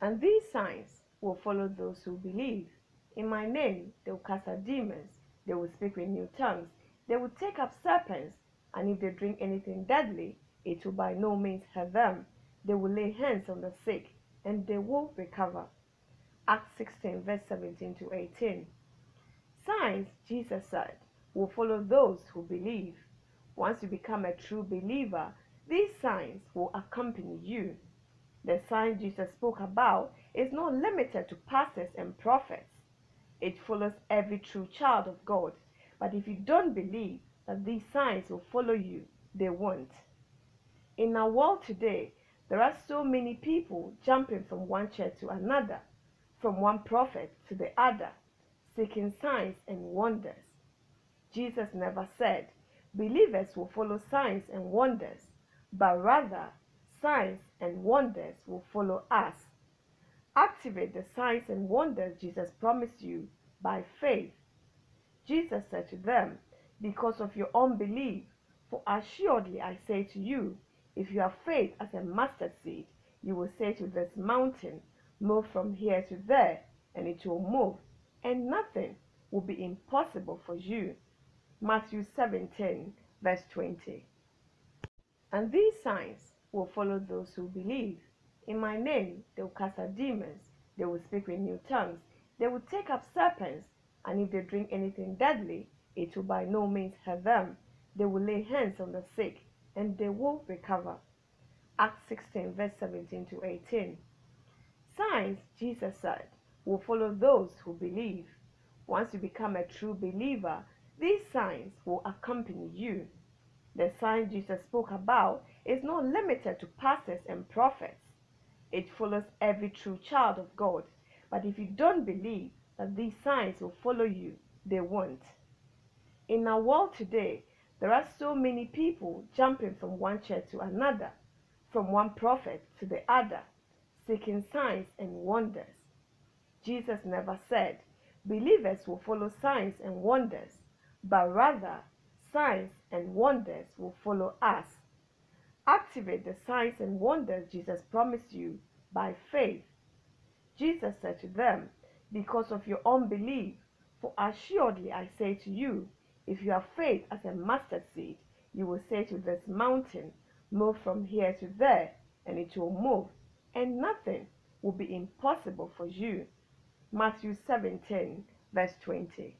And these signs will follow those who believe. In my name, they will cast out demons, they will speak with new tongues, they will take up serpents, and if they drink anything deadly, it will by no means hurt them. They will lay hands on the sick, and they will recover. Acts 16, verse 17 to 18. Signs, Jesus said, will follow those who believe. Once you become a true believer, these signs will accompany you. The sign Jesus spoke about is not limited to pastors and prophets. It follows every true child of God. But if you don't believe that these signs will follow you, they won't. In our world today, there are so many people jumping from one church to another, from one prophet to the other, seeking signs and wonders. Jesus never said believers will follow signs and wonders, but rather signs and wonders will follow us. Activate the signs and wonders Jesus promised you by faith. Jesus said to them, Because of your unbelief, for assuredly I say to you, if you have faith as a mustard seed, you will say to this mountain, Move from here to there, and it will move, and nothing will be impossible for you. Matthew 17, verse 20. And these signs will follow those who believe. In my name, they will cast out demons, they will speak with new tongues, they will take up serpents, and if they drink anything deadly, it will by no means hurt them. They will lay hands on the sick, and they will recover. Acts 16, verse 17 to 18. Signs, Jesus said, will follow those who believe. Once you become a true believer, these signs will accompany you. The sign Jesus spoke about is not limited to pastors and prophets. It follows every true child of God. But if you don't believe that these signs will follow you, they won't. In our world today, there are so many people jumping from one church to another, from one prophet to the other, seeking signs and wonders. Jesus never said believers will follow signs and wonders, but rather signs and wonders will follow us. Activate the signs and wonders Jesus promised you by faith. Jesus said to them, Because of your unbelief, for assuredly I say to you, if you have faith as a mustard seed, you will say to this mountain, Move from here to there, and it will move, and nothing will be impossible for you. Matthew 17, verse 20.